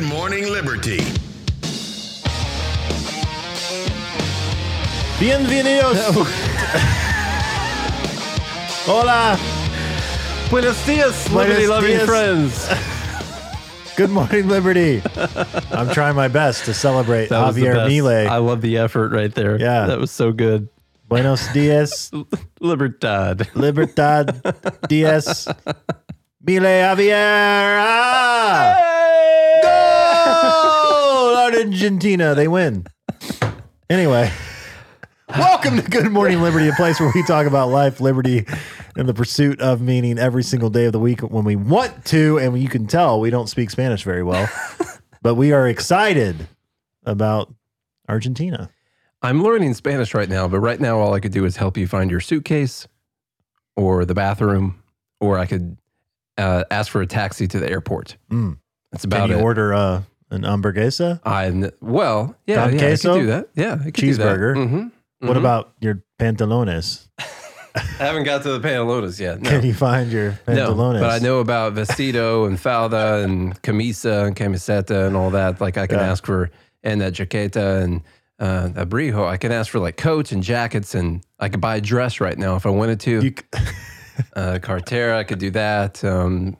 Good Morning Liberty. Bienvenidos. Hola. Buenos dias, Buenos liberty loving dias. friends. Good morning, Liberty. I'm trying my best to celebrate That was the Javier best. Milei. I love the effort right there. Yeah. That was so good. Buenos dias, Libertad. Libertad dias. Milei Javier. Ah! Goal! Argentina, they win. Anyway, welcome to Good Morning Liberty, a place where we talk about life, liberty, and the pursuit of meaning every single day of the week when we want to. And you can tell we don't speak Spanish very well, but we are excited about Argentina. I'm learning Spanish right now, but right now all I could do is help you find your suitcase or the bathroom, or I could uh, ask for a taxi to the airport. Mm. That's Can about you it. order uh, an hamburguesa? I well, yeah, yeah, queso? I could do that. Yeah, I could Cheeseburger? Do that. Mm-hmm. What about your pantalones? I haven't got to the pantalones yet. No. Can you find your pantalones? No, but I know about vestido and falda and camisa and camiseta and all that. Like I can Yeah. ask for and that jaqueta and uh, abrigo. I can ask for like coats and jackets and I could buy a dress right now if I wanted to. You uh, Cartera, I could do that. Um,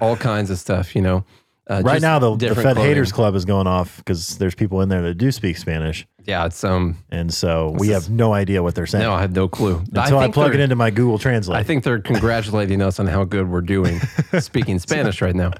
all kinds of stuff, you know. Uh, right now, the, the Fed clothing. Haters Club is going off because there's people in there that do speak Spanish. Yeah, it's um. And so we have no idea what they're saying No, I have no clue. until I, think plug it into my Google Translate. I think they're congratulating us on how good we're doing speaking Spanish right now.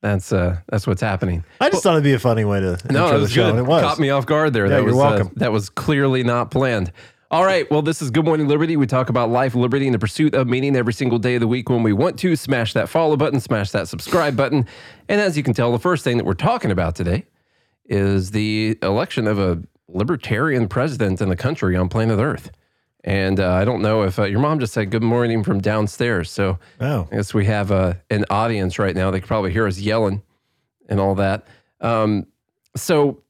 That's uh, that's what's happening. I just thought it'd be a funny way to No, it was good. it was. Caught me off guard there. Yeah, that you're was welcome. Uh, that was clearly not planned. All right. Well, this is Good Morning Liberty. We talk about life, liberty, and the pursuit of meaning every single day of the week when we want to. Smash that follow button, smash that subscribe button. And as you can tell, the first thing that we're talking about today is the election of a libertarian president in the country on planet Earth. And uh, I don't know if uh, your mom just said good morning from downstairs. So Oh, I guess we have uh, an audience right now. They could probably hear us yelling and all that. Um, so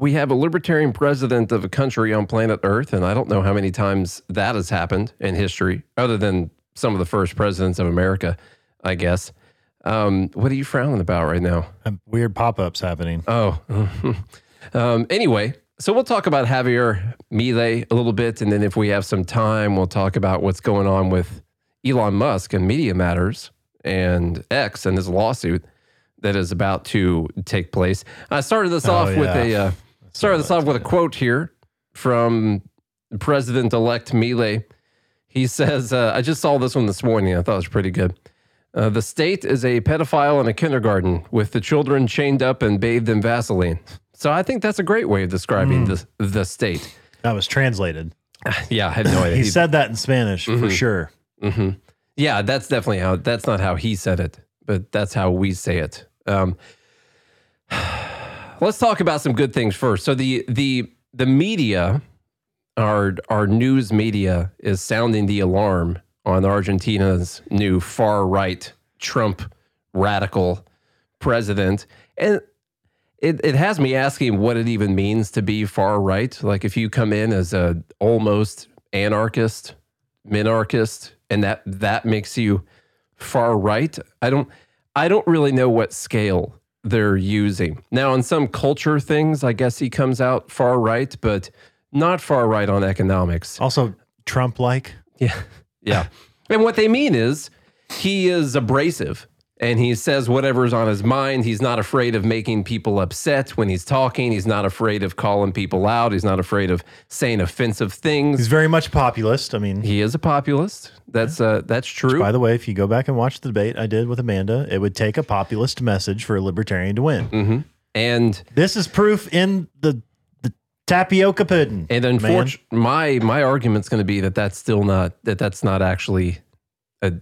we have a libertarian president of a country on planet Earth, and I don't know how many times that has happened in history, other than some of the first presidents of America, I guess. Um, what are you frowning about right now? um, weird pop ups happening. Oh, um, anyway, so we'll talk about Javier Milei a little bit, and then if we have some time, we'll talk about what's going on with Elon Musk and Media Matters and X and his lawsuit that is about to take place. I started this Oh, off with a uh, started this off with a quote here from President-elect Milei. He says, uh, "I just saw this one this morning. I thought it was pretty good." Uh, the state is a pedophile in a kindergarten with the children chained up and bathed in Vaseline. So I think that's a great way of describing the the state. That was translated. Yeah, I had no idea. He said that in Spanish for Mhm. sure. hmm Yeah, that's definitely how. That's not how he said it, but that's how we say it. Um, let's talk about some good things first. So the the the media, our our news media, is sounding the alarm on Argentina's new far right Trump radical president, and it, it has me asking what it even means to be far right. Like if you come in as a almost anarchist, minarchist, and that that makes you far right. I don't I don't really know what scale they're using. Now on some culture things, I guess he comes out far right, but not far right on economics. Also, Trump like. Yeah. Yeah. and what they mean is he is abrasive and he says whatever's on his mind. He's not afraid of making people upset when he's talking. He's not afraid of calling people out. He's not afraid of saying offensive things. He's very much populist. I mean, he is a populist. That's uh, that's true. by the way, if you go back and watch the debate I did with Amanda, it would take a populist message for a libertarian to win. hmm And This is proof in the the tapioca pudding. and unfortunately, my my argument's going to be that that's still not that that's not actually a,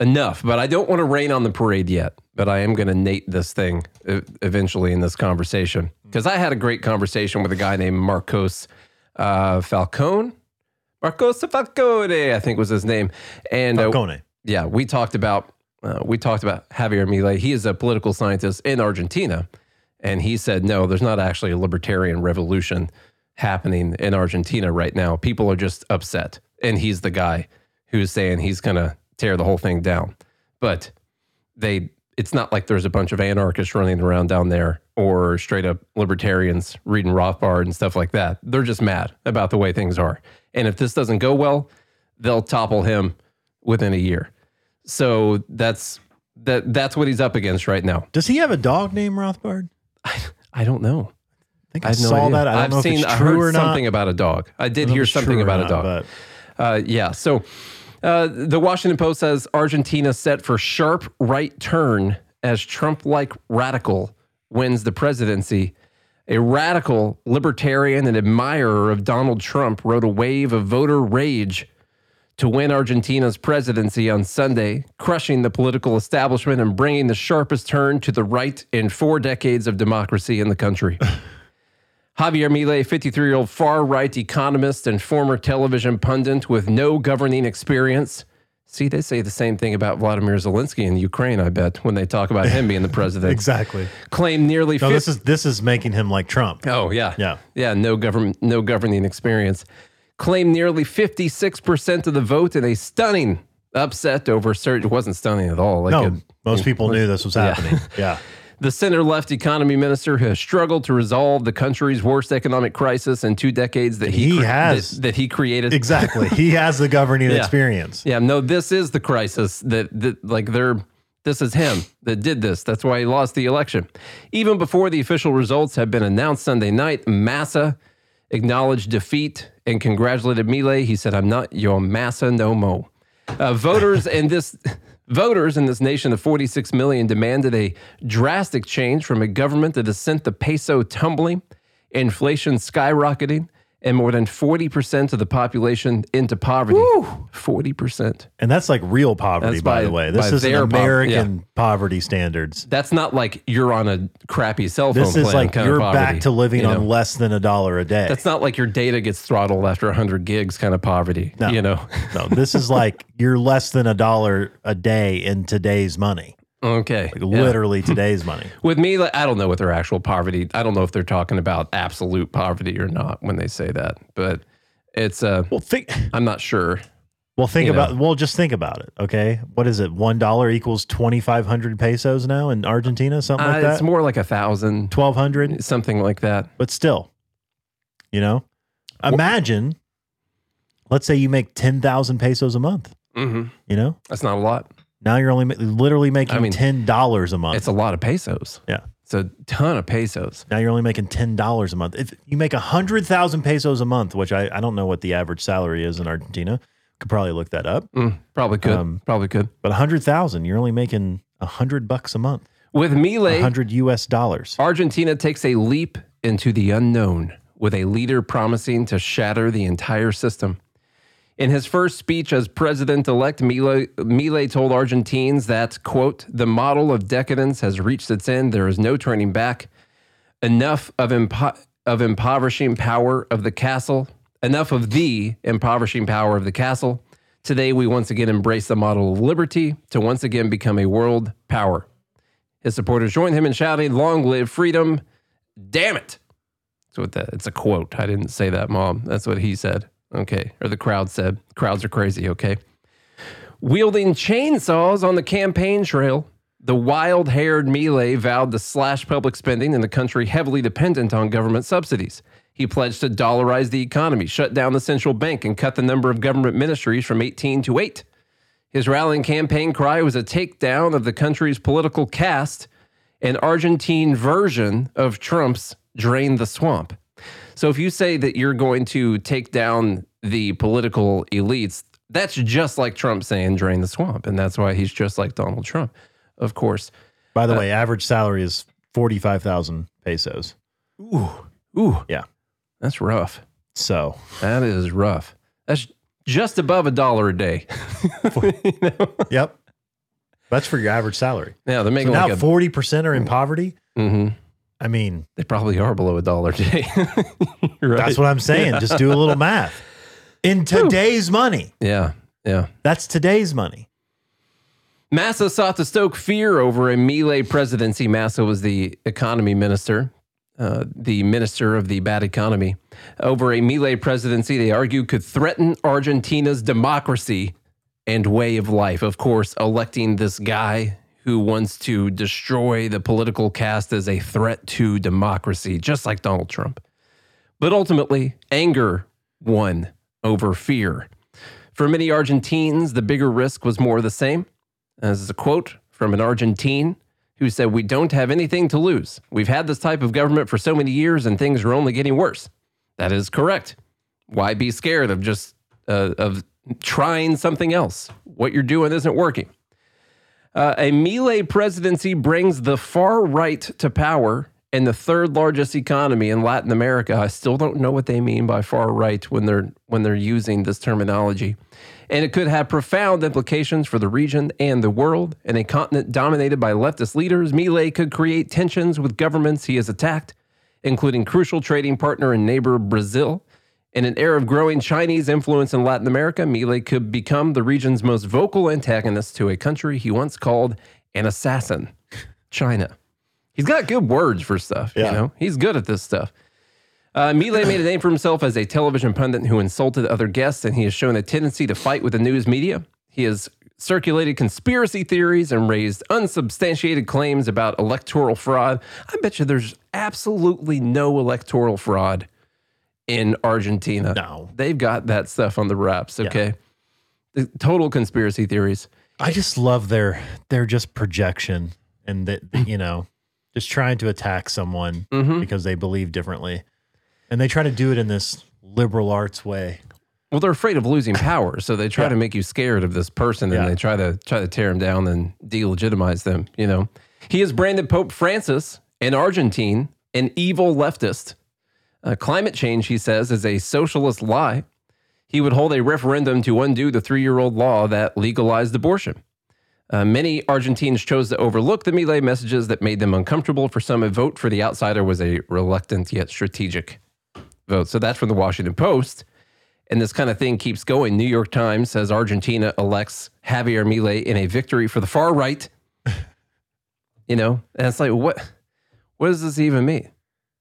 enough. But I don't want to rain on the parade yet. But I am going to nate this thing eventually in this conversation because I had a great conversation with a guy named Marcos uh, Falcone. Marcos Falcone, I think was his name, and uh, yeah, we talked about uh, we talked about Javier Milei. He is a political scientist in Argentina, and he said no, there's not actually a libertarian revolution happening in Argentina right now. People are just upset, and he's the guy who's saying he's going to tear the whole thing down. But they it's not like there's a bunch of anarchists running around down there or straight up libertarians reading Rothbard and stuff like that. They're just mad about the way things are. And if this doesn't go well, they'll topple him within a year. So that's that that's what he's up against right now. Does he have a dog named Rothbard? I don't know. I think I, I no saw idea. that. I don't I've know if seen I true heard or not. something about a dog. I did I hear something about a dog. Uh, yeah. So uh, the Washington Post says Argentina set for sharp right turn as Trump like radical wins the presidency. A radical libertarian and admirer of Donald Trump wrote a wave of voter rage to win Argentina's presidency on Sunday, crushing the political establishment and bringing the sharpest turn to the right in four decades of democracy in the country. Javier Milei, 53 year old far right economist and former television pundit with no governing experience. See, they say the same thing about Vladimir Zelensky in Ukraine, I bet, when they talk about him being the president. Exactly. Claim nearly No, 50 this is this is making him like Trump. Oh yeah, Yeah. yeah. No government, no governing experience. Claimed nearly fifty six percent of the vote in a stunning upset over Sergio It wasn't stunning at all. Like No, it- most people knew this was happening. Yeah. The center left economy minister has struggled to resolve the country's worst economic crisis in two decades that he, He cre- has. that, that he created. Exactly. He has the governing Yeah. experience. Yeah, no, this is the crisis that, that like they're this is him that did this. That's why he lost the election. Even before the official results had been announced Sunday night, Massa acknowledged defeat and congratulated Milei. He said, "I'm not your Massa no mo." Uh, voters in this voters in this nation of 46 million demanded a drastic change from a government that has sent the peso tumbling, inflation skyrocketing, and more than 40% of the population into poverty. 40%. And that's like real poverty, That's by, by- the way. This is their pov- American poverty standards. That's not like you're on a crappy cell phone This is plan like kind you're back to living you know? on less than a dollar a day. That's not like your data gets throttled after 100 gigs kind of poverty, No. you know? no, this is like you're less than a dollar a day in today's money. Okay. Like yeah. literally today's money. With me, like, I don't know what their actual poverty. I don't know if they're talking about absolute poverty or not when they say that, but it's uh, Well, think. I'm not sure. Well, think You know. about. Well, just think about it. Okay, what is it? One dollar equals twenty five hundred pesos now in Argentina, something like Uh, that. it's more like a thousand, Twelve hundred, something like that. but still, you know, imagine. Let's say you make ten thousand pesos a month. hmm You know, That's not a lot. Now you're only literally making I mean, ten dollars a month. It's a lot of pesos. Yeah. It's a ton of pesos. now you're only making ten dollars a month. If you make hundred thousand pesos a month, which I, I don't know what the average salary is in Argentina, could probably look that up. Mm, probably could. Um, probably could. But hundred thousand, you're only making hundred bucks a month, With Milei, hundred U.S. dollars. Argentina takes a leap into the unknown with a leader promising to shatter the entire system. In his first speech as president elect, Milei, told Argentines that, quote, the model of decadence has reached its end. There is no turning back. Enough of, impo- of impoverishing power of the castle. Enough of the impoverishing power of the castle. Today, we once again embrace the model of liberty to once again become a world power. His supporters joined him in shouting, Long live freedom! Damn it! That, it's a quote. I didn't say that, Mom. That's what he said. Okay. Or the crowd said. Crowds are crazy, okay? Wielding chainsaws on the campaign trail, the wild haired Milei vowed to slash public spending in the country heavily dependent on government subsidies. He pledged to dollarize the economy, shut down the central bank, and cut the number of government ministries from 18 to 8. His rallying campaign cry was a takedown of the country's political caste, an Argentine version of Trump's drain the swamp. So if you say that you're going to take down the political elites, that's just like Trump saying drain the swamp. And that's why he's just like Donald Trump, of course. By Uh, the way, average salary is forty five thousand pesos. Ooh, ooh, Yeah. that's rough. So That is rough. That's just above a dollar a day. You know? yep, that's for your average salary. Yeah, they're So making now like a. forty percent are in poverty. Mhm. I mean, They probably are below a dollar a day. Right. that's what I'm saying. Just do a little math. In today's money, Yeah, yeah. that's today's money. Massa sought to stoke fear over a Milei presidency. Massa was the economy minister, uh, the minister of the bad economy. Over a Milei presidency, they argued could threaten Argentina's democracy and way of life. Of course, electing this guy who wants to destroy the political caste as a threat to democracy, just like Donald Trump. But ultimately, anger won over fear. For many Argentines, the bigger risk was more the same. Is a quote from an Argentine who said, We don't have anything to lose. We've had this type of government for so many years and things are only getting worse. That is correct. Why be scared of just uh, of trying something else? What you're doing isn't working. Uh, a Milei presidency brings the far right to power in the third largest economy in Latin America. I still don't know what they mean by far right when they're when they're using this terminology. And it could have profound implications for the region and the world. In a continent dominated by leftist leaders, Milei could create tensions with governments he has attacked, including crucial trading partner and neighbor Brazil. In an era of growing Chinese influence in Latin America, Milei could become the region's most vocal antagonist to a country he once called an assassin, China. He's got good words for stuff, Yeah. you know. He's good at this stuff. Uh, Milei made a name for himself as a television pundit who insulted other guests, and he has shown a tendency to fight with the news media. He has circulated conspiracy theories and raised unsubstantiated claims about electoral fraud. I bet you there's absolutely no electoral fraud in Argentina. No. They've got that stuff on the wraps, okay? The total conspiracy theories. I just love their their just projection and that you know, just trying to attack someone Mm-hmm. because they believe differently. And they try to do it in this liberal arts way. Well, they're afraid of losing power, so they try Yeah. to make you scared of this person, and Yeah. they try to try to tear him down and delegitimize them. You know, he has branded Pope Francis, an Argentine, an evil leftist. Uh, climate change, he says, is a socialist lie. He would hold a referendum to undo the three-year-old law that legalized abortion. Uh, many Argentines chose to overlook the Milei messages that made them uncomfortable. For some, a vote for the outsider was a reluctant yet strategic vote. So that's from the Washington Post. And this kind of thing keeps going. New York Times says Argentina elects Javier Milei in a victory for the far right. you know, and it's like, what? What does this even mean?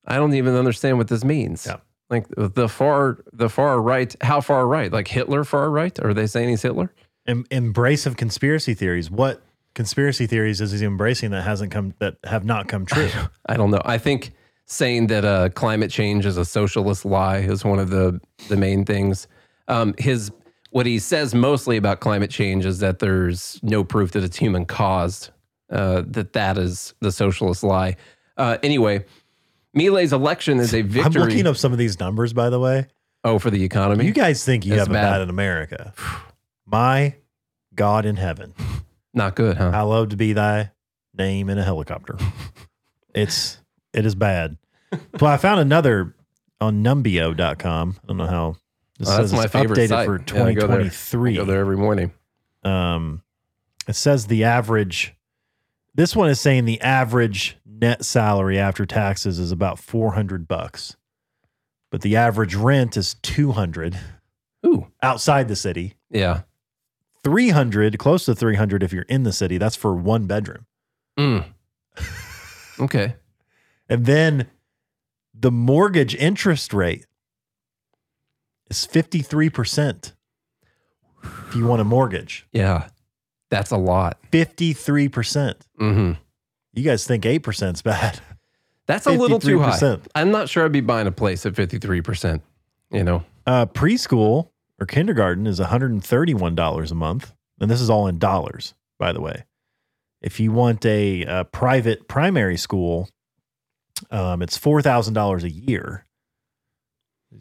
I don't even understand what this means. Yeah. Like the far, the far right. How far right? Like Hitler far right? Are they saying he's Hitler? Em- embrace of conspiracy theories. What conspiracy theories is he embracing that hasn't come that have not come true? I don't know. I think saying that uh, climate change is a socialist lie is one of the the main things. Um, his what he says mostly about climate change is that there's no proof that it's human caused. Uh, that that is the socialist lie. Uh, anyway, Milei's election is a victory. I'm looking up some of these numbers, by the way. oh, for the economy. You guys think you That's have it bad. in America. My God in heaven. Not good, huh? I love to be thy name in a helicopter. It's it is bad. Well, I found another on numbeo.com. I don't know how this Oh, that's my favorite updated site. for Yeah, I go there. 2023. Go there every morning. um, it says the average. This one is saying the average net salary after taxes is about four hundred bucks, but the average rent is two hundred Ooh, outside the city. yeah. Three hundred, close to three hundred if you're in the city. That's for one bedroom, Mm. okay. and then the mortgage interest rate is fifty three percent. If you want a mortgage, Yeah, that's a lot. fifty three percent. hmm You guys think eight percent is bad? That's a little too high. I'm not sure I'd be buying a place at 53%. You know, Uh, preschool or kindergarten is $131 a month. And this is all in dollars, by the way. If you want a, uh private primary school, um, it's $4,000 a year.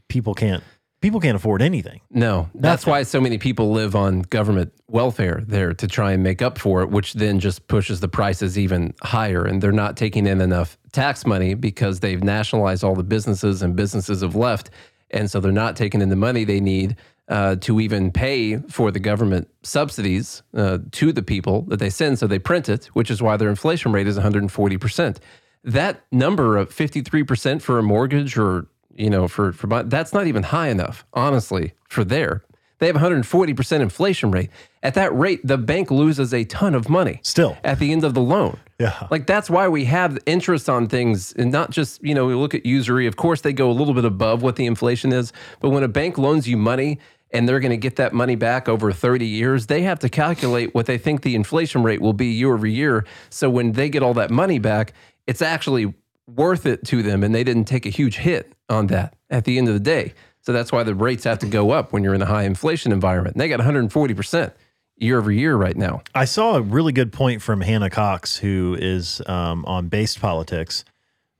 People can't people can't afford anything. no, that's Nothing. why so many people live on government welfare there to try and make up for it, which then just pushes the prices even higher. And they're not taking in enough tax money because they've nationalized all the businesses and businesses have left. And so they're not taking in the money they need uh, to even pay for the government subsidies uh, to the people that they send. So they print it, which is why their inflation rate is 140%. That number of 53% for a mortgage or, you know, for, for that's not even high enough, honestly, for there. They have 140% inflation rate. At that rate, the bank loses a ton of money Still. at the end of the loan. Yeah. Like that's why we have interest on things and not just, you know, we look at usury. Of course, they go a little bit above what the inflation is, but when a bank loans you money and they're going to get that money back over 30 years, they have to calculate what they think the inflation rate will be year over year. So when they get all that money back, it's actually worth it to them and they didn't take a huge hit on that at the end of the day. So that's why the rates have to go up when you're in a high inflation environment. And they got 140% year over year right now. I saw a really good point from Hannah Cox, who is um, on Based Politics.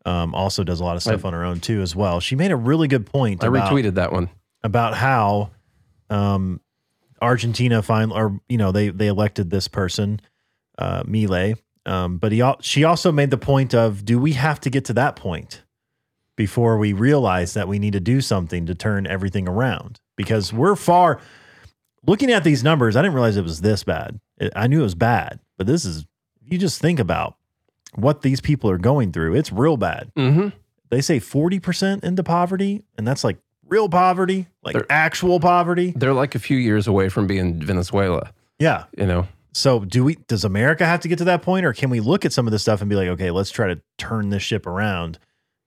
Um, also does a lot of stuff on her own too, as well. She made a really good point. I about, retweeted that one. about how um, Argentina finally, or you know, they they elected this person, uh, Milei. Um, but he she also made the point of, do we have to get to that point before we realize that we need to do something to turn everything around? Because we're far. Looking at these numbers, I didn't realize it was this bad. I knew it was bad, but this is. You just think about what these people are going through. It's real bad Mm-hmm. they say 40% into poverty and that's like real poverty like They're- actual poverty They're like a few years away from being Venezuela, yeah you know? So do we does america have to get to that point or can we look at some of this stuff and be like okay let's try to turn this ship around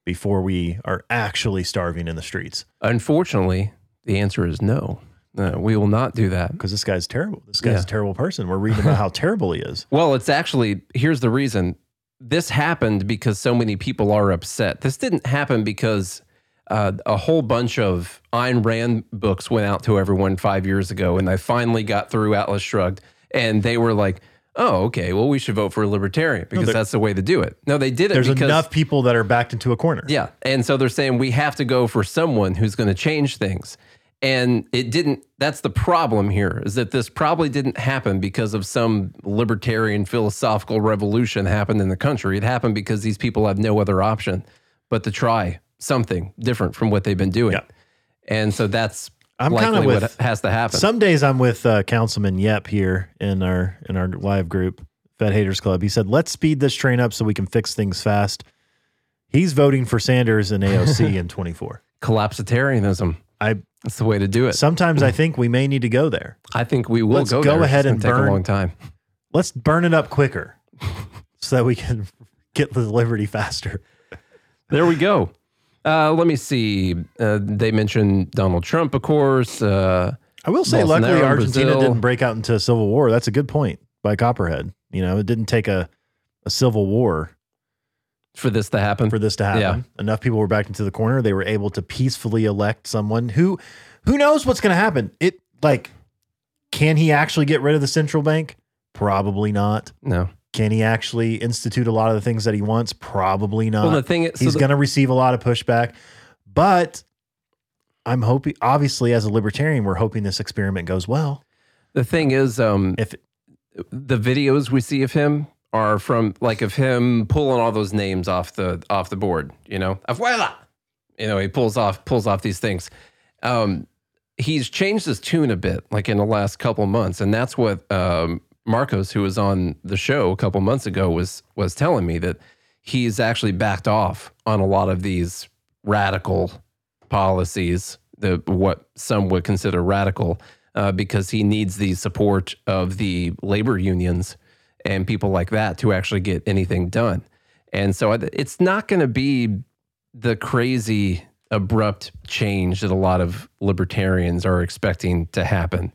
before we are actually starving in the streets Unfortunately, the answer is no. No, we will not do that. because this guy's terrible this guy's Yeah. a terrible person we're reading about how terrible he is Well, it's actually, here's the reason. This happened because so many people are upset. This didn't happen because uh, a whole bunch of Ayn Rand books went out to everyone five years ago and they finally got through Atlas Shrugged and they were like, oh, okay, well, we should vote for a libertarian because there- that's the way to do it. No, they did it there's because. enough people that are backed into a corner Yeah. And so they're saying we have to go for someone who's going to change things. And it didn't, that's the problem here is that this probably didn't happen because of some libertarian philosophical revolution happened in the country. It happened because these people have no other option but to try something different from what they've been doing. Yeah. And so that's I'm kinda with what with- has to happen. Some days I'm with uh, Councilman Yep here in our in our live group, Fed Haters Club. He said, "Let's speed this train up so we can fix things fast." He's voting for Sanders and AOC in 24. Collapsitarianism. I That's the way to do it. sometimes I think we may need to go there. I think we will Let's go, go there. Ahead and take burn- a long time. Let's burn it up quicker so that we can get the liberty faster. There we go. Uh, let me see. Uh, they mentioned Donald Trump, of course. Uh, I will say, Bolsonaro luckily, Argentina Brazil. didn't break out into a civil war. That's a good point by Copperhead. You know, it didn't take a, a civil war for this to happen. for this to happen. Yeah. Enough people were backed into the corner. They were able to peacefully elect someone who who knows what's going to happen. It like can he actually get rid of the central bank? Probably not. no. Can he actually institute a lot of the things that he wants? Probably not. Well, the thing is, so He's the- going to receive a lot of pushback. But I'm hoping obviously as a libertarian we're hoping this experiment goes well. the thing is, um, If the videos we see of him are from like of him pulling all those names off the off the board. You know, afuera. You know, he pulls off pulls off these things. Um, he's changed his tune a bit, like in the last couple months, and that's what um, Marcos, who was on the show a couple months ago, was was telling me that he's actually backed off on a lot of these radical policies, the what some would consider radical, uh, because he needs the support of the labor unions and people like that to actually get anything done. And so it's not going to be the crazy abrupt change that a lot of libertarians are expecting to happen.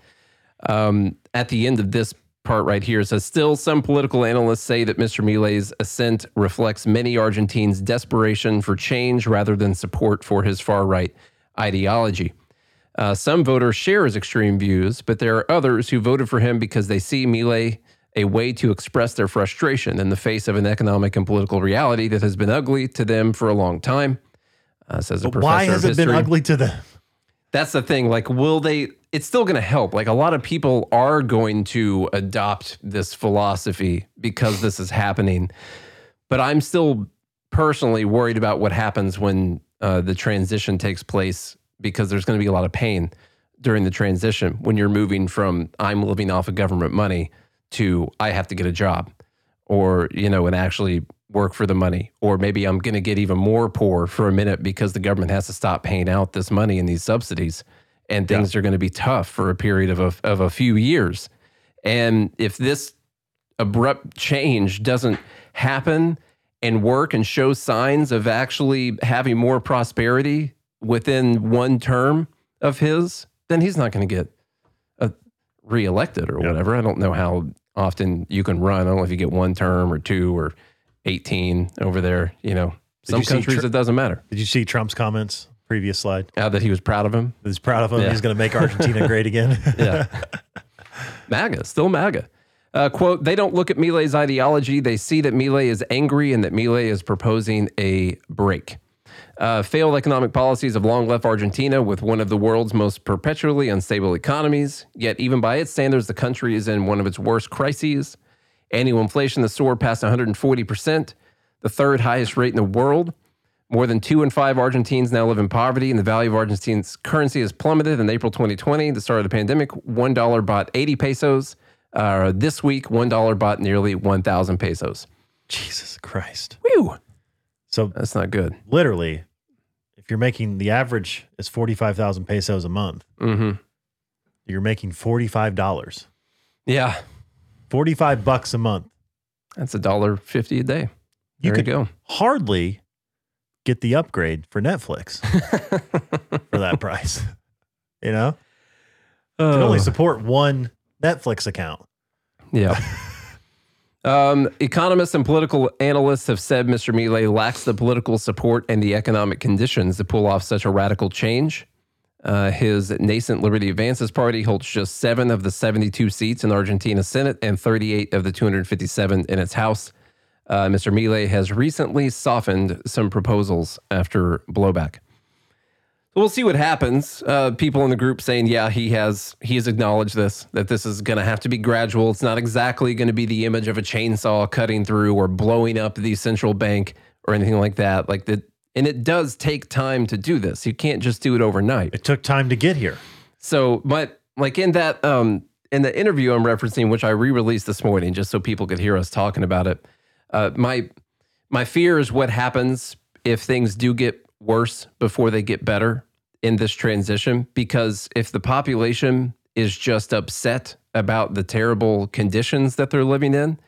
Um, at the end of this part right here, says still some political analysts say that Mr. Milei's ascent reflects many Argentines' desperation for change rather than support for his far right ideology. Uh, some voters share his extreme views, but there are others who voted for him because they see Milei a way to express their frustration in the face of an economic and political reality that has been ugly to them for a long time. Uh, says a but why has it been ugly to them? That's the thing. Like, will they? It's still going to help. Like, a lot of people are going to adopt this philosophy because this is happening. But I'm still personally worried about what happens when uh, the transition takes place because there's going to be a lot of pain during the transition when you're moving from I'm living off of government money to I have to get a job or, you know, and actually work for the money. Or maybe I'm going to get even more poor for a minute because the government has to stop paying out this money and these subsidies. And things are going to be tough for a period of a, of a few years. And if this abrupt change doesn't happen and work and show signs of actually having more prosperity within one term of his, then he's not going to get uh, reelected or Yep. whatever. I don't know how often you can run. I don't know if you get one term or two or 18 over there. You know, some you countries Tr- it doesn't matter. Did you see Trump's comments? Previous slide. Now that he was proud of him. He's proud of him. Yeah. He's going to make Argentina great again. Yeah. MAGA, still MAGA. Uh, quote, they don't look at Milei's ideology. They see that Milei is angry and that Milei is proposing a break. Uh, failed economic policies have long left Argentina with one of the world's most perpetually unstable economies. Yet, even by its standards, the country is in one of its worst crises. Annual inflation has soared past 140%, the third highest rate in the world. More than two in five Argentines now live in poverty, and the value of Argentina's currency has plummeted. In April 2020, the start of the pandemic, $1 bought 80 pesos. Uh, this week, $1 bought nearly 1,000 pesos. Jesus Christ. Whew. So That's not good. literally, if you're making the average is 45,000 pesos a month, hmm you're making $45. Yeah. 45 bucks a month. That's a dollar fifty a day. You could you go. hardly get the upgrade for Netflix for that price. You know? You can only Oh. support one Netflix account. Yeah. Um, economists and political analysts have said Mr. Milei lacks the political support and the economic conditions to pull off such a radical change. Uh, his nascent Liberty Advances Party holds just seven of the 72 seats in Argentina's Senate and 38 of the 257 in its House. Uh, Mr. Milei has recently softened some proposals after blowback. So we'll see what happens. Uh, people in the group saying, yeah, he has he has acknowledged this that this is going to have to be gradual. It's not exactly going to be the image of a chainsaw cutting through or blowing up the central bank or anything like that. Like that, and it does take time to do this. You can't just do it overnight. It took time to get here. So, but like in that um in the interview I'm referencing, which I re-released this morning, just so people could hear us talking about it. Uh, my my fear is what happens if things do get worse before they get better in this transition. Because if the population is just upset about the terrible conditions that they're living in,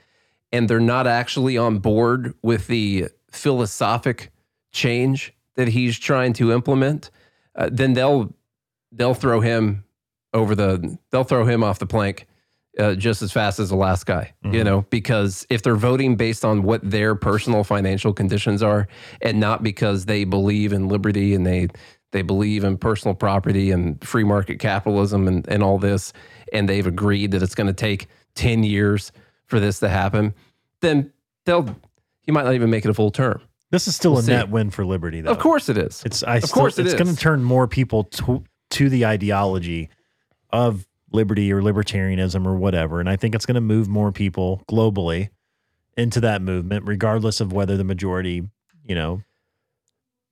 and they're not actually on board with the philosophic change that he's trying to implement, uh, then they'll they'll throw him over the they'll throw him off the plank uh, just as fast as the last guy you know because if they're voting based on what their personal financial conditions are and not because they believe in liberty and they they believe in personal property and free market capitalism and, and all this and they've agreed that it's going to take 10 years for this to happen then they'll he might not even make it a full term This is still We'll a see. net win for Liberty, though. of course it is It's I Of still, course it it's going to turn more people to, to the ideology of liberty or libertarianism or whatever, and I think it's going to move more people globally into that movement, regardless of whether the majority, you know,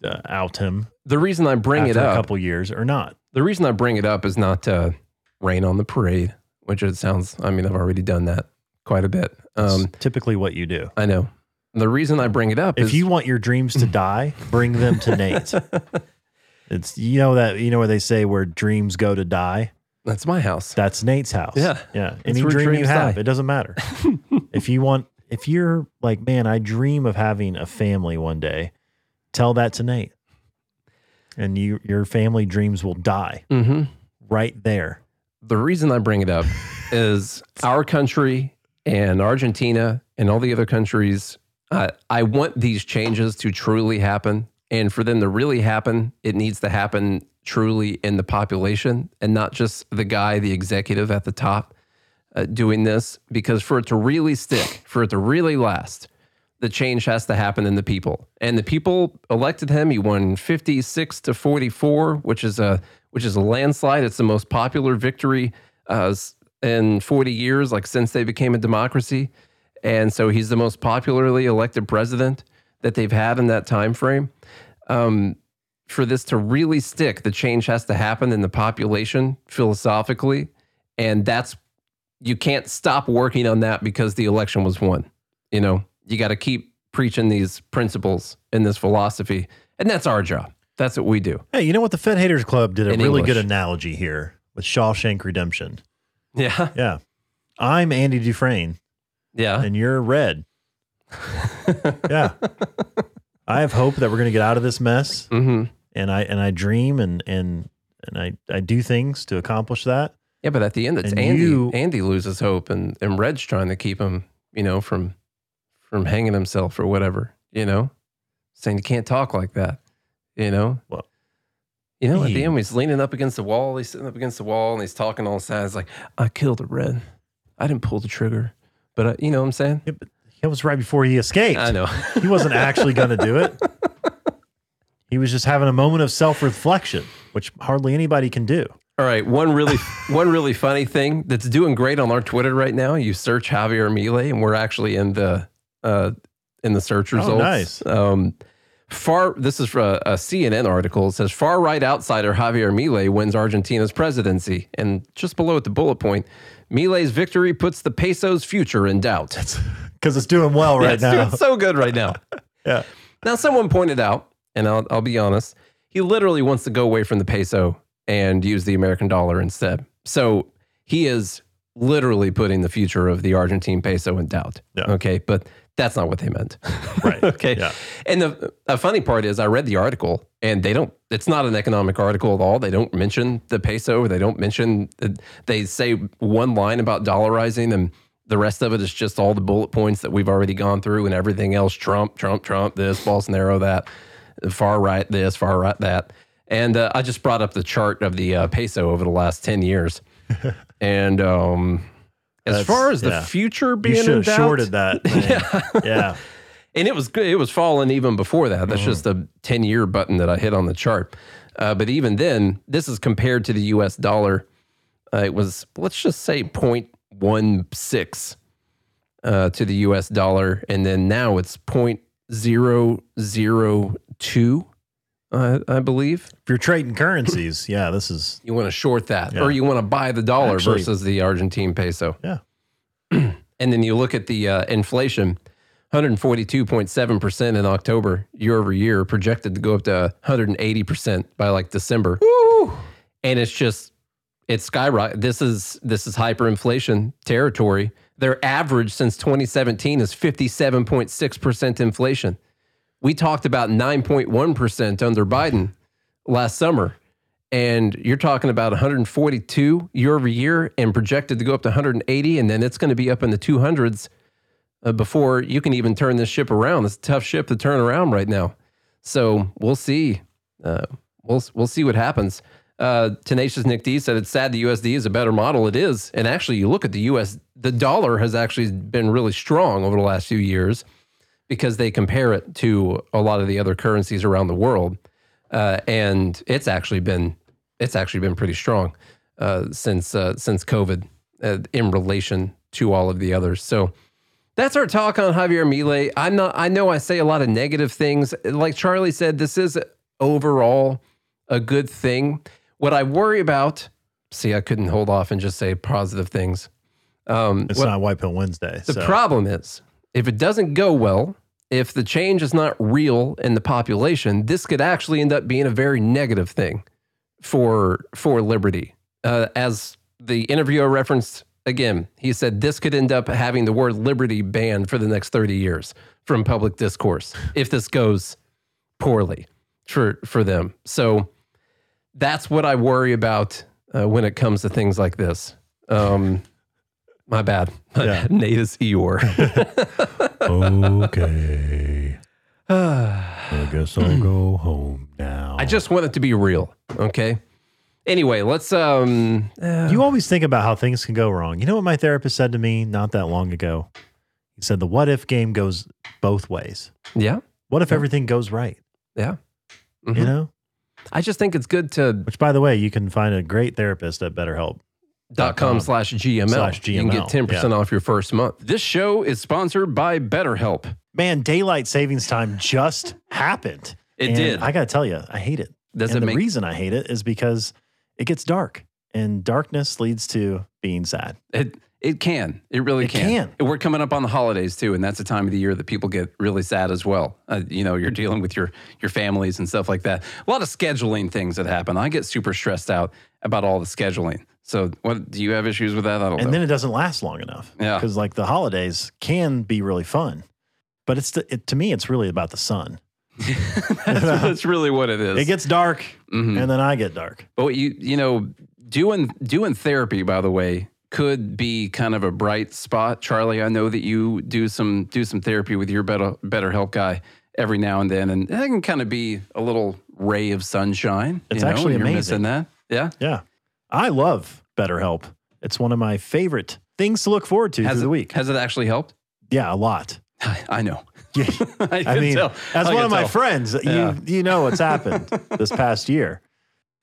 uh, out him the reason i bring it a couple years or not. The reason I bring it up is not to rain on the parade, which it sounds, I mean, I've already done that quite a bit. It's Um, typically what you do. I know. The reason I bring it up If is you want your dreams to die, bring them to Nate. It's you know that you know where they say where dreams go to die. That's my house. That's Nate's house. Yeah. Yeah. Any where dream you dreams have, die. it doesn't matter. if you want, if you're like, man, I dream of having a family one day, tell that to Nate. And you, your family dreams will die hmm right there. The reason I bring it up is our country and Argentina and all the other countries. Uh, I want these changes to truly happen. And for them to really happen, it needs to happen truly in the population and not just the guy, the executive at the top, uh, doing this. Because for it to really stick, for it to really last, the change has to happen in the people. And the people elected him. He won 56 to 44, which is a which is a landslide. It's the most popular victory uh, in 40 years, like since they became a democracy. And so he's the most popularly elected president that they've had in that time frame. Um, for this to really stick, the change has to happen in the population philosophically, and that's you can't stop working on that because the election was won. You know, you got to keep preaching these principles and this philosophy, and that's our job. That's what we do. Hey, you know what? The Fed Haters Club did a In really English. good analogy here with Shawshank Redemption. Yeah, Yeah. I'm Andy Dufresne yeah, and you're Red. yeah. I have hope that we're going to get out of this mess. hmm and I and I dream and and and I, I do things to accomplish that. Yeah, but at the end, it's And Andy. you- Andy loses hope, and and Red's trying to keep him, you know, from from hanging himself or whatever. You know, saying you can't talk like that. You know. Well, you know, at the end, he's leaning up against the wall. He's sitting up against the wall, and he's talking all sad. It's like, I killed a Red. I didn't pull the trigger, but I, you know what I'm saying. Yeah, but That was right before he escaped. I know. He wasn't actually going to do it. He was just having a moment of self reflection, which hardly anybody can do. All right, one really one really funny thing that's doing great on our Twitter right now. You search Javier Milei, and we're actually in the uh, in the search Oh, results. nice. Um, far. This is for a, a CNN article. It says far right outsider Javier Milei wins Argentina's presidency, and just below at the bullet point: Milei's victory puts the peso's future in doubt. Because it's doing well Yeah, right it's now. doing so good right now. Yeah. Now, someone pointed out, and I'll, I'll be honest, he literally wants to go away from the peso and use the American dollar instead. So he is literally putting the future of the Argentine peso in doubt. Yeah. Okay. But that's not what they meant. Right. okay. Yeah. And the, the funny part is, I read the article and they don't, it's not an economic article at all. They don't mention the peso. Or they don't mention, uh, they say one line about dollarizing and the rest of it is just all the bullet points that we've already gone through and everything else Trump, Trump, Trump, this, Bolsonaro, that, far right, this, far right, that. And uh, I just brought up the chart of the uh, peso over the last 10 years. and um, as That's- far as the yeah. future being should in doubt, shorted that. man. yeah. and it was good. It was falling even before that. That's just a 10 year button that I hit on the chart. Uh, but even then, this is compared to the US dollar. Uh, it was, let's just say 0.16 uh, to the US dollar. And then now it's 0.002, uh, I believe. If you're trading currencies, yeah, this is You want to short that, Yeah. or you want to buy the dollar Actually- versus the Argentine peso. Yeah. and then you look at the uh, inflation, 142.7% in October year over year, projected to go up to 180% by like December. And it's just it's skyrocket. This is this is hyperinflation territory. Their average since 2017 is 57.6% inflation. We talked about 9.1% under Biden last summer. And you're talking about 142 year over year and projected to go up to 180. And then it's going to be up in the 200s uh, before you can even turn this ship around. It's a tough ship to turn around right now. So we'll see. Uh, we'll, we'll see what happens. Uh, Tenacious Nick D said it's sad the USD is a better model. It is. And actually, you look at the US, the dollar has actually been really strong over the last few years because they compare it to a lot of the other currencies around the world, uh, and it's actually been it's actually been pretty strong uh, since uh, since COVID uh, in relation to all of the others. So that's our talk on Javier Milei. I'm not. I know I say a lot of negative things. Like Charlie said, this is overall a good thing. What I worry about. See, I couldn't hold off and just say positive things. Um, it's what- not White Pill Wednesday. the so. problem is, if it doesn't go well, if the change is not real in the population, this could actually end up being a very negative thing for for liberty. Uh, as the interviewer referenced again, he said this could end up having the word liberty banned for the next 30 years from public discourse if this goes poorly for for them. So that's what I worry about uh, when it comes to things like this. Um, my bad. Yeah. Nate is Eeyore. okay. I guess I'll go home now. I just want it to be real. Okay. Anyway, let's um You always think about how things can go wrong. You know what my therapist said to me not that long ago? He said the what if game goes both ways. yeah. What if everything goes right? Yeah. You Mhm. know? I just think it's good to Which by the way, you can find a great therapist at BetterHelp. dot com slash GML. slash You can get GML, 10% off your first month. This show is sponsored by BetterHelp. Man, daylight savings time just happened. It And did. I got to tell you, I hate it. Does and it the make reason I hate it is because it gets dark and darkness leads to being sad. it? It can. It really It can. can. We're coming up on the holidays too, and that's a time of the year that people get really sad as well. Uh, you know, you're dealing with your your families and stuff like that. A lot of scheduling things that happen. I get super stressed out about all the scheduling. So, what do you have issues with that? I don't and know. then it doesn't last long enough. Yeah. Because like the holidays can be really fun, but it's the, it, to me, it's really about the sun. that's, that's really what it is. It gets dark, Mhm. and then I get dark. But you you know, doing doing therapy, by the way, could be kind of a bright spot. Charlie, I know that you do some do some therapy with your better better help guy every now and then, and that can kind of be a little ray of sunshine. It's you know, actually amazing. missing that. Yeah. Yeah, I love BetterHelp. It's one of my favorite things to look forward to Has through it, the week. has it actually helped? yeah, a lot. I, I know. Yeah. I, I can mean, tell. as I one of my friends, Yeah. you you know what's happened this past year,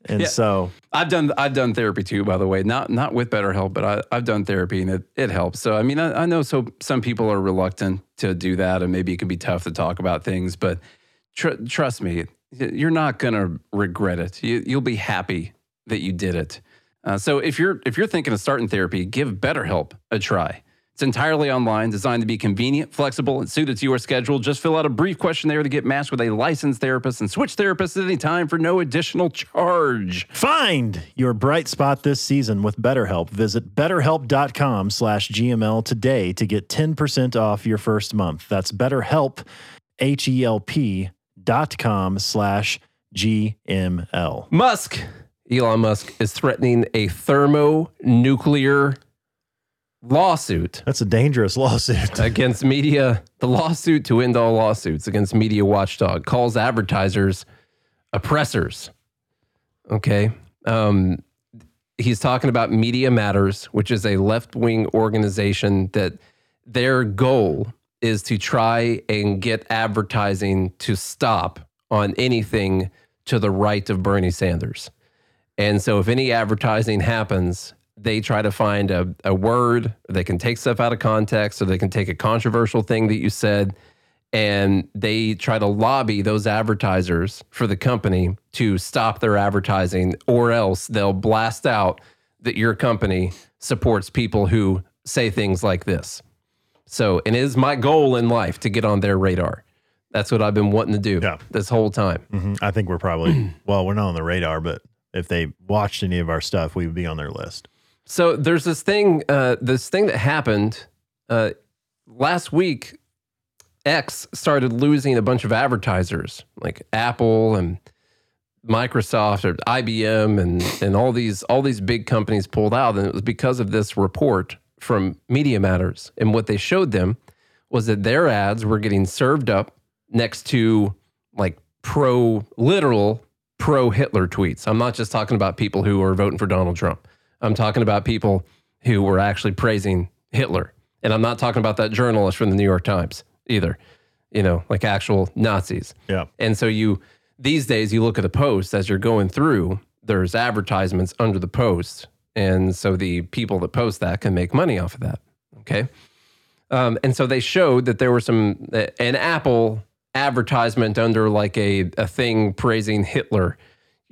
and Yeah. so I've done I've done therapy too, by the way. Not not with BetterHelp, but I, I've done therapy and it, it helps. So I mean, I, I know so some people are reluctant to do that, and maybe it can be tough to talk about things. But tr- trust me, you're not gonna regret it. You, you'll be happy that you did it. Uh, so if you're if you're thinking of starting therapy, give BetterHelp a try. It's entirely online, designed to be convenient, flexible, and suited to your schedule. Just fill out a brief questionnaire to get matched with a licensed therapist and switch therapists at any time for no additional charge. Find your bright spot this season with BetterHelp. Visit betterhelp.com slash GML today to get 10% off your first month. That's betterhelp, H-E-L-P dot com slash GML. Musk, Elon Musk, is threatening a thermonuclear lawsuit That's a dangerous lawsuit. against media. The lawsuit to end all lawsuits against Media Watchdog calls advertisers oppressors. Okay. Um, he's talking about Media Matters, which is a left wing organization that their goal is to try and get advertising to stop on anything to the right of Bernie Sanders. And so if any advertising happens, they try to find a, a word, they can take stuff out of context, or they can take a controversial thing that you said, and they try to lobby those advertisers for the company to stop their advertising, or else they'll blast out that your company supports people who say things like this. So, and it is my goal in life to get on their radar. That's what I've been wanting to do Yeah. this whole time. Mhm. I think we're probably, well, we're not on the radar, but if they watched any of our stuff, we would be on their list. So there's this thing, uh, this thing that happened uh, last week. X started losing a bunch of advertisers, like Apple and Microsoft or IBM, and and all these all these big companies pulled out, and it was because of this report from Media Matters. And what they showed them was that their ads were getting served up next to like pro literal pro Hitler tweets. I'm not just talking about people who are voting for Donald Trump. I'm talking about people who were actually praising Hitler. And I'm not talking about that journalist from the New York Times either, you know, like actual Nazis. Yeah. And so you, these days, you look at the post as you're going through, there's advertisements under the post. And so the people that post that can make money off of that. Okay. Um, and so they showed that there were some, uh, an Apple advertisement under like a, a thing praising Hitler,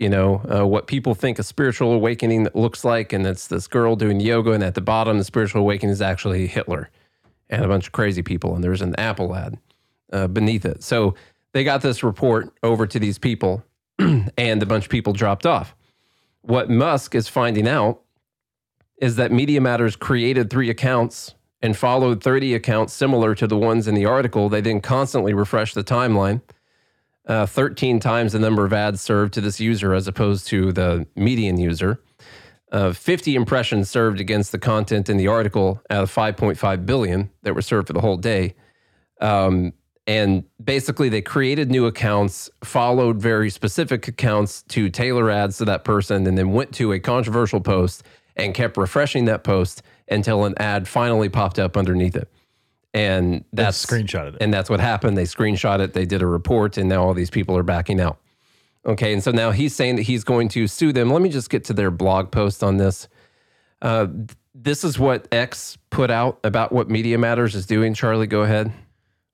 you know, uh, what people think a spiritual awakening looks like. And it's this girl doing yoga. And at the bottom, the spiritual awakening is actually Hitler and a bunch of crazy people. And there's an Apple ad uh, beneath it. So they got this report over to these people, and a bunch of people dropped off. What Musk is finding out is that Media Matters created three accounts and followed 30 accounts similar to the ones in the article. They then constantly refresh the timeline. Uh, 13 times the number of ads served to this user as opposed to the median user. Uh, 50 impressions served against the content in the article out of 5.5 billion that were served for the whole day. Um, and basically, they created new accounts, followed very specific accounts to tailor ads to that person, and then went to a controversial post and kept refreshing that post until an ad finally popped up underneath it. And that's screenshotted it. and that's what happened. They screenshot it, they did a report, and now all these people are backing out. Okay, and so now he's saying that he's going to sue them. Let me just get to their blog post on this. Uh, this is what X put out about what Media Matters is doing. Charlie, go ahead.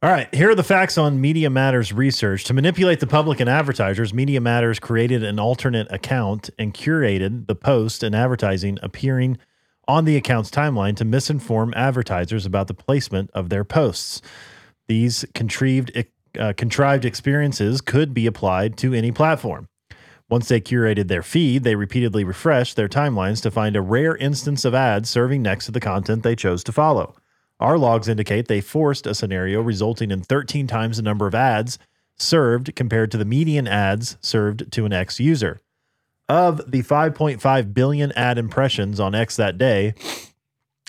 All right, here are the facts on Media Matters research. To manipulate the public and advertisers, Media Matters created an alternate account and curated the post and advertising appearing on the account's timeline to misinform advertisers about the placement of their posts. These contrived uh, contrived experiences could be applied to any platform. Once they curated their feed, they repeatedly refreshed their timelines to find a rare instance of ads serving next to the content they chose to follow. Our logs indicate they forced a scenario resulting in 13 times the number of ads served compared to the median ads served to an X user. Of the 5.5 billion ad impressions on X that day,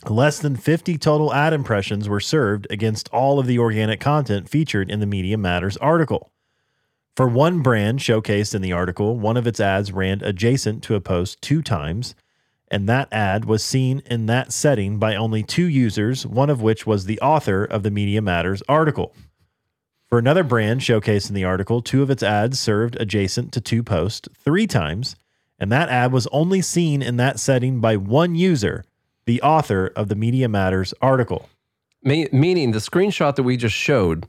less than 50 total ad impressions were served against all of the organic content featured in the Media Matters article. For one brand showcased in the article, one of its ads ran adjacent to a post two times, and that ad was seen in that setting by only two users, one of which was the author of the Media Matters article. For another brand showcased in the article, two of its ads served adjacent to two posts three times, and that ad was only seen in that setting by one user, the author of the Media Matters article. Me- meaning the screenshot that we just showed,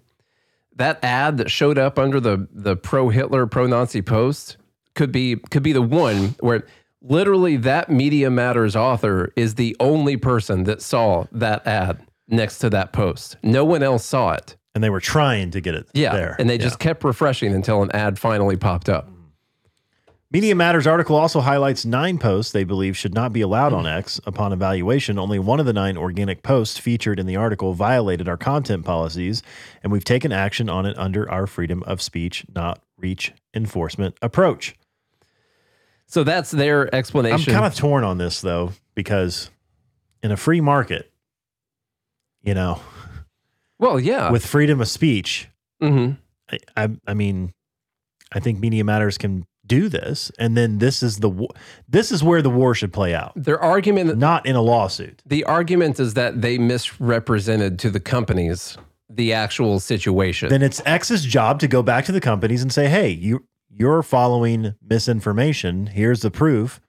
that ad that showed up under the the pro Hitler, pro Nazi post could be could be the one where literally that Media Matters author is the only person that saw that ad next to that post. No one else saw it. And they were trying to get it Yeah, there. and they Yeah. just kept refreshing until an ad finally popped up. Media Matters article also highlights nine posts they believe should not be allowed on X. Upon evaluation, only one of the nine organic posts featured in the article violated our content policies, and we've taken action on it under our freedom of speech, not reach enforcement approach. So that's their explanation. I'm kind of torn on this though, because in a free market, you know, well, yeah. with freedom of speech, hmm I, I, I mean, I think Media Matters can do this, and then this is the this is where the war should play out, Their argument not in a lawsuit. The argument is that they misrepresented to the companies the actual situation. Then it's X's job to go back to the companies and say, "Hey, you you're following misinformation. Here's the proof,"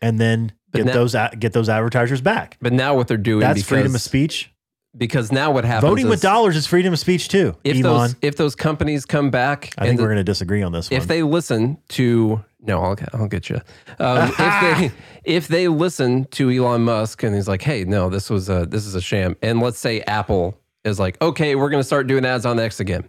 and then But get now- those get those advertisers back. but now what they're doing is That's freedom of speech. Because now what happens Voting with is dollars is freedom of speech too. if Elon, those if those companies come back I think and we're going to disagree on this one. if they listen to no I'll, I'll get you um, if they if they listen to Elon Musk and he's like hey no this was a this is a sham and let's say Apple is like okay we're going to start doing ads on X again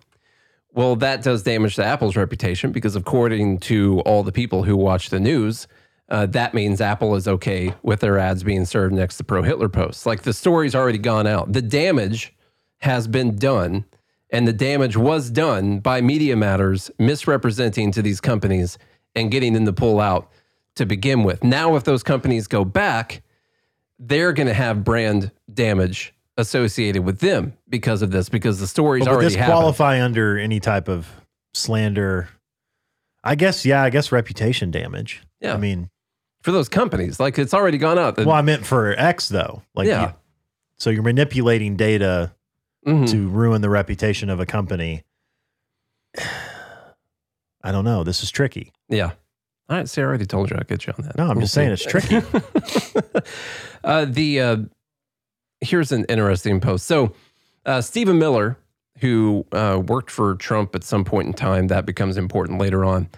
well that does damage to Apple's reputation because according to all the people who watch the news uh, that means Apple is okay with their ads being served next to pro Hitler posts like the story's already gone out the damage has been done and the damage was done by Media Matters misrepresenting to these companies and getting them to pull out to begin with. Now, if those companies go back, they're going to have brand damage associated with them because of this, because the story's But would already this happened. qualify under any type of slander? I guess, yeah, I guess reputation damage. Yeah. I mean, for those companies. Like it's already gone up. Well, I meant for X though. Like, Yeah. you- so you're manipulating data Mhm. to ruin the reputation of a company. I don't know. This is tricky. Yeah. All right. See, I already told you I'd get you on that. No, I'm We'll just saying it's tricky. uh, the uh, here's an interesting post. So uh, Stephen Miller, who uh, worked for Trump at some point in time, that becomes important later on.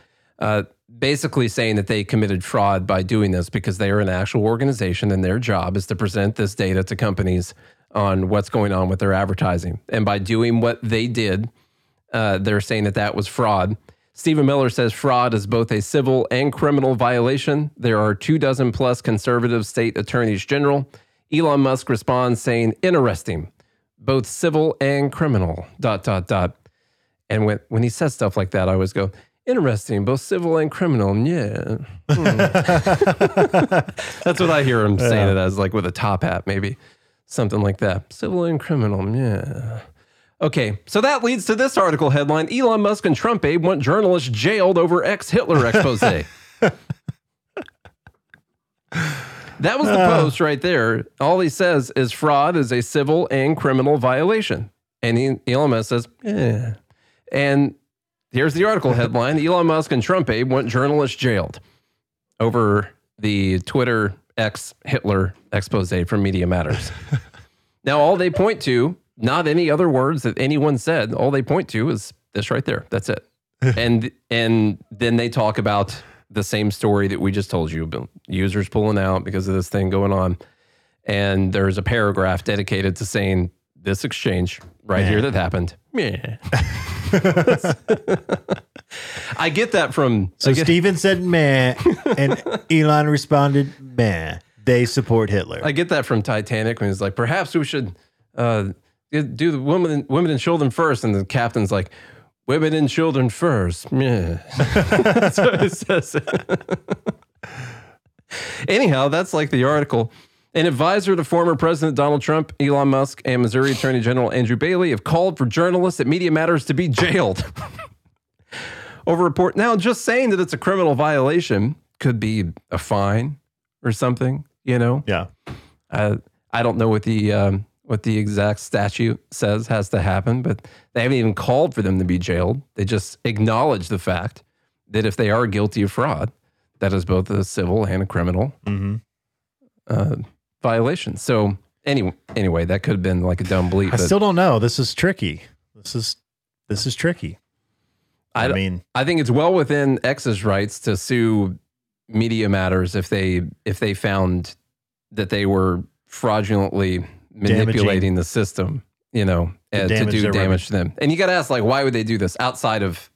Basically saying that they committed fraud by doing this because they are an actual organization and their job is to present this data to companies on what's going on with their advertising. And by doing what they did, uh, they're saying that that was fraud. Stephen Miller says fraud is both a civil and criminal violation. There are two dozen plus conservative state attorneys general. Elon Musk responds saying, interesting, both civil and criminal, dot, dot, dot. And when, when he says stuff like that, I always go, interesting, both civil and criminal. Yeah. Hmm. That's what I hear him saying it as, like with a top hat, maybe something like that. Civil and criminal. Yeah. Okay, so that leads to this article headline Elon Musk and Trump aide want journalists jailed over ex Hitler expose. that was the post right there. All he says is fraud is a civil and criminal violation. And he, Elon Musk says, yeah. And here's the article headline Elon Musk and Trump aide want journalists jailed over the Twitter ex Hitler expose from Media Matters. now, all they point to, not any other words that anyone said, all they point to is this right there. That's it. and and then they talk about the same story that we just told you about users pulling out because of this thing going on. And there's a paragraph dedicated to saying this exchange right here that happened. Yeah. I get that from So I get- Steven said meh, and Elon responded meh. They support Hitler. I get that from Titanic when he's like, perhaps we should uh, do the women, women and children first, and the captain's like, Women and children first. Yeah. that's what it says. Anyhow, that's like the article. An advisor to former President Donald Trump, Elon Musk, and Missouri Attorney General Andrew Bailey have called for journalists at Media Matters to be jailed over a report. Now, just saying that it's a criminal violation could be a fine or something. You know, Yeah. I I don't know what the um, what the exact statute says has to happen, but they haven't even called for them to be jailed. They just acknowledge the fact that if they are guilty of fraud, that is both a civil and a criminal Mm-hmm. uh, violation. So anyway, anyway, that could have been like a dumb bleep. I still don't know. This is tricky. This is this is tricky. I I, mean, I think it's well within X's rights to sue Media Matters if they if they found that they were fraudulently manipulating the system, you know, to do damage to them. And you got to ask, like, why would they do this outside of,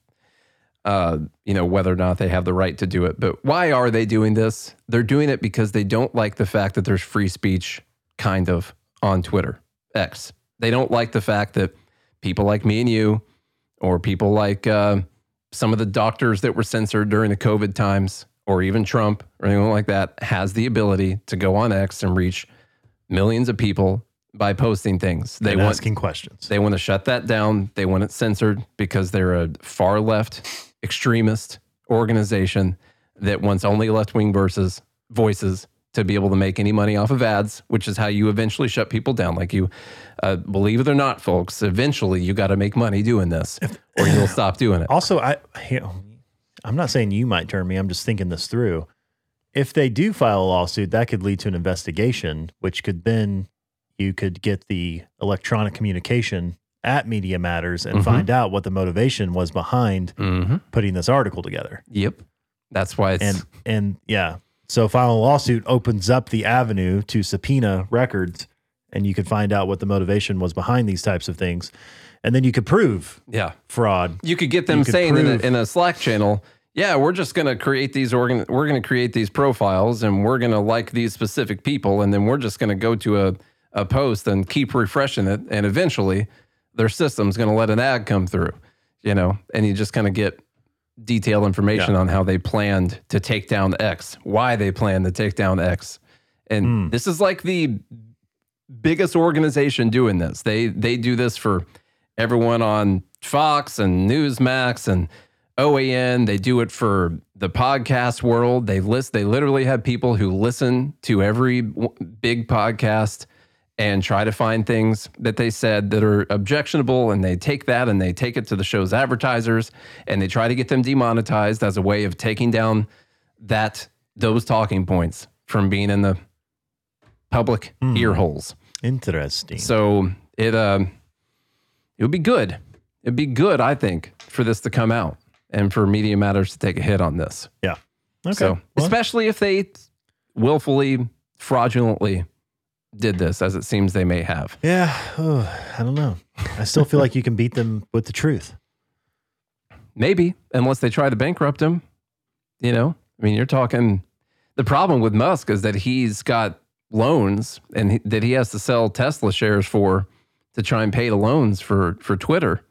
uh, you know, whether or not they have the right to do it? But why are they doing this? They're doing it because they don't like the fact that there's free speech, kind of, on Twitter X. They don't like the fact that people like me and you, or people like uh, some of the doctors that were censored during the COVID times, or even Trump or anyone like that, has the ability to go on X and reach millions of people by posting things. They and want asking questions. they want to shut that down. They want it censored because they're a far left extremist organization that wants only left wing versus voices to be able to make any money off of ads, which is how you eventually shut people down. Like you, uh, believe it or not, folks, eventually you got to make money doing this, or you'll stop doing it. Also, I I'm not saying you might turn me. I'm just thinking this through. If they do file a lawsuit, that could lead to an investigation, which could then you could get the electronic communication at Media Matters and Mhm. find out what the motivation was behind Mm-hmm. putting this article together. Yep, that's why it's And and yeah, so filing a lawsuit opens up the avenue to subpoena records, and you could find out what the motivation was behind these types of things, and then you could prove yeah. fraud. You could get them could saying in a, in a Slack channel, yeah, we're just going to create these organ, we're going to create these profiles, and we're going to like these specific people, and then we're just going to go to a a post and keep refreshing it, and eventually their system's going to let an ad come through, you know, and you just kind of get detailed information Yeah. on how they planned to take down X, why they planned to take down X, and Hmm. this is like the biggest organization doing this. They they do this for everyone on Fox and Newsmax and OAN. They do it for the podcast world. They list. They literally have people who listen to every big podcast and try to find things that they said that are objectionable, and they take that and they take it to the show's advertisers, and they try to get them demonetized as a way of taking down that those talking points from being in the public Hmm. ear holes. Interesting. So it um it would be good. It'd be good, I think, for this to come out and for Media Matters to take a hit on this. yeah. Okay. So Well, especially if they willfully, fraudulently did this, as it seems they may have. yeah. Oh, I don't know. I still feel like you can beat them with the truth. Maybe, unless they try to bankrupt him. You know, I mean, you're talking. The problem with Musk is that he's got loans and he, that he has to sell Tesla shares for to try and pay the loans for for Twitter,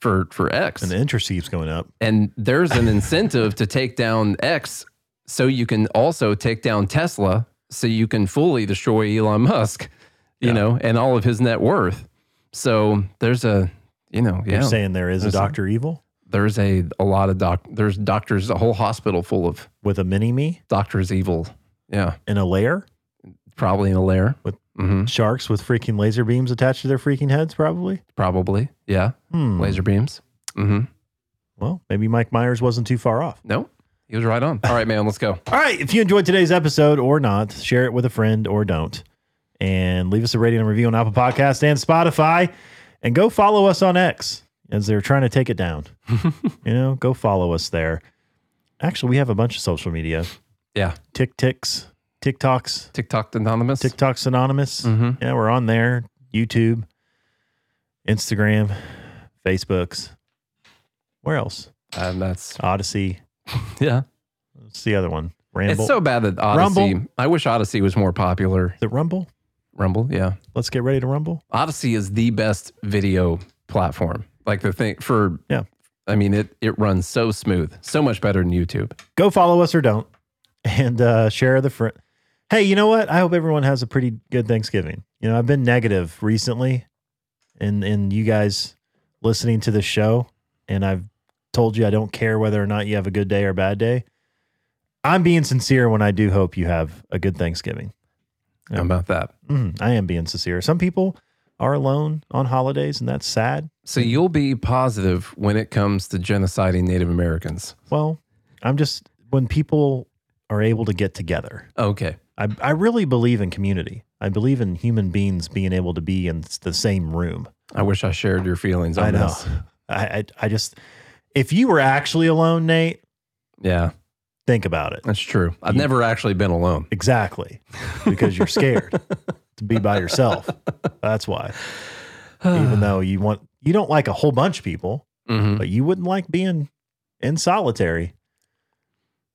for for X. And the interest keeps going up. and there's an incentive to take down X so you can also take down Tesla so you can fully destroy Elon Musk, you Yeah. know, and all of his net worth. So there's a, you know, yeah, You're saying there is a There's a- Doctor Evil there's a a lot of doc there's doctors a whole hospital full of with a mini me doctors evil. Yeah, in a lair probably in a lair. With- hmm sharks with freaking laser beams attached to their freaking heads, probably. probably. Yeah, Hmm. laser beams. hmm Well, maybe Mike Myers wasn't too far off. No, he was right on. All right, man, let's go. All right. If you enjoyed today's episode or not, share it with a friend or don't. And leave us a rating and review on Apple Podcast and Spotify. And go follow us on X as they're trying to take it down. you know, go follow us there. Actually, we have a bunch of social media. Yeah, Tick ticks, TikToks, TikTok anonymous. TikTok's anonymous. hmm Yeah, we're on there. YouTube, Instagram, Facebooks. Where else? And that's Odysee. yeah. It's the other one? Ramble. It's so bad that Odysee. Rumble. I wish Odysee was more popular. The Rumble? Rumble, yeah. Let's get ready to rumble. Odysee is the best video platform. Like the thing for Yeah. I mean, it it runs so smooth, so much better than YouTube. Go follow us or don't, and uh, share the friend. Hey, you know what? I hope everyone has a pretty good Thanksgiving. You know, I've been negative recently, and and you guys listening to the show, and I've told you I don't care whether or not you have a good day or a bad day. I'm being sincere when I do hope you have a good Thanksgiving. How about that? Mm, I am being sincere. Some people are alone on holidays, and that's sad. So you'll be positive when it comes to genociding Native Americans. Well, I'm just when people are able to get together. Okay. I, I really believe in community. I believe in human beings being able to be in the same room. I wish I shared your feelings on I know. this. I, I I just if you were actually alone, Nate, Yeah, think about it. that's true. I've never actually been alone. Exactly. Because you're scared to be by yourself. That's why. Even though you want you don't like a whole bunch of people, Mhm. but you wouldn't like being in solitary.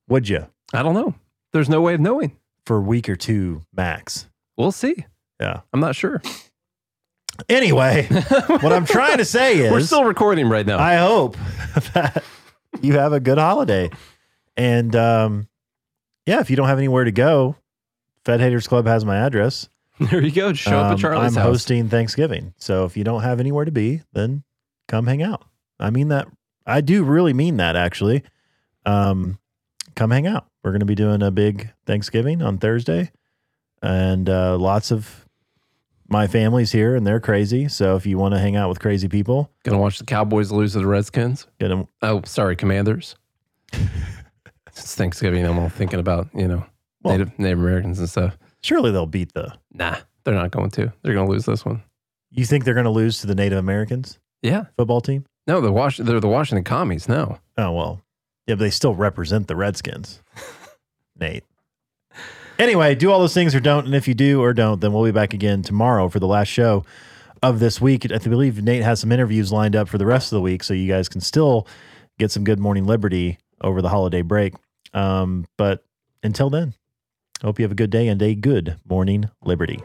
Would you? I don't know. There's no way of knowing. For a week or two max. We'll see. Yeah. I'm not sure. Anyway, what I'm trying to say is We're still recording right now. I hope that you have a good holiday. And um, yeah, if you don't have anywhere to go, Fed Haters Club has my address. there you go. Show up Um, at Charlie's I'm house. hosting Thanksgiving. So if you don't have anywhere to be, then come hang out. I mean that. I do really mean that actually. Um, come hang out. We're going to be doing a big Thanksgiving on Thursday, and uh, lots of my family's here, and they're crazy. So if you want to hang out with crazy people, Gonna watch the Cowboys lose to the Redskins. get them. Oh, sorry, Commanders. it's Thanksgiving. I'm all thinking about you know Well- Native Native Americans and stuff. Surely they'll beat the. Nah, they're not going to. They're gonna lose this one. You think they're going to lose to the Native Americans Yeah. football team? No, the Wash. They're the Washington Commies. No. Oh well, yeah, but they still represent the Redskins, Nate. Anyway, do all those things or don't, and if you do or don't, then we'll be back again tomorrow for the last show of this week. I believe Nate has some interviews lined up for the rest of the week, so you guys can still get some good morning liberty over the holiday break. Um, but until then, hope you have a good day and a good morning liberty.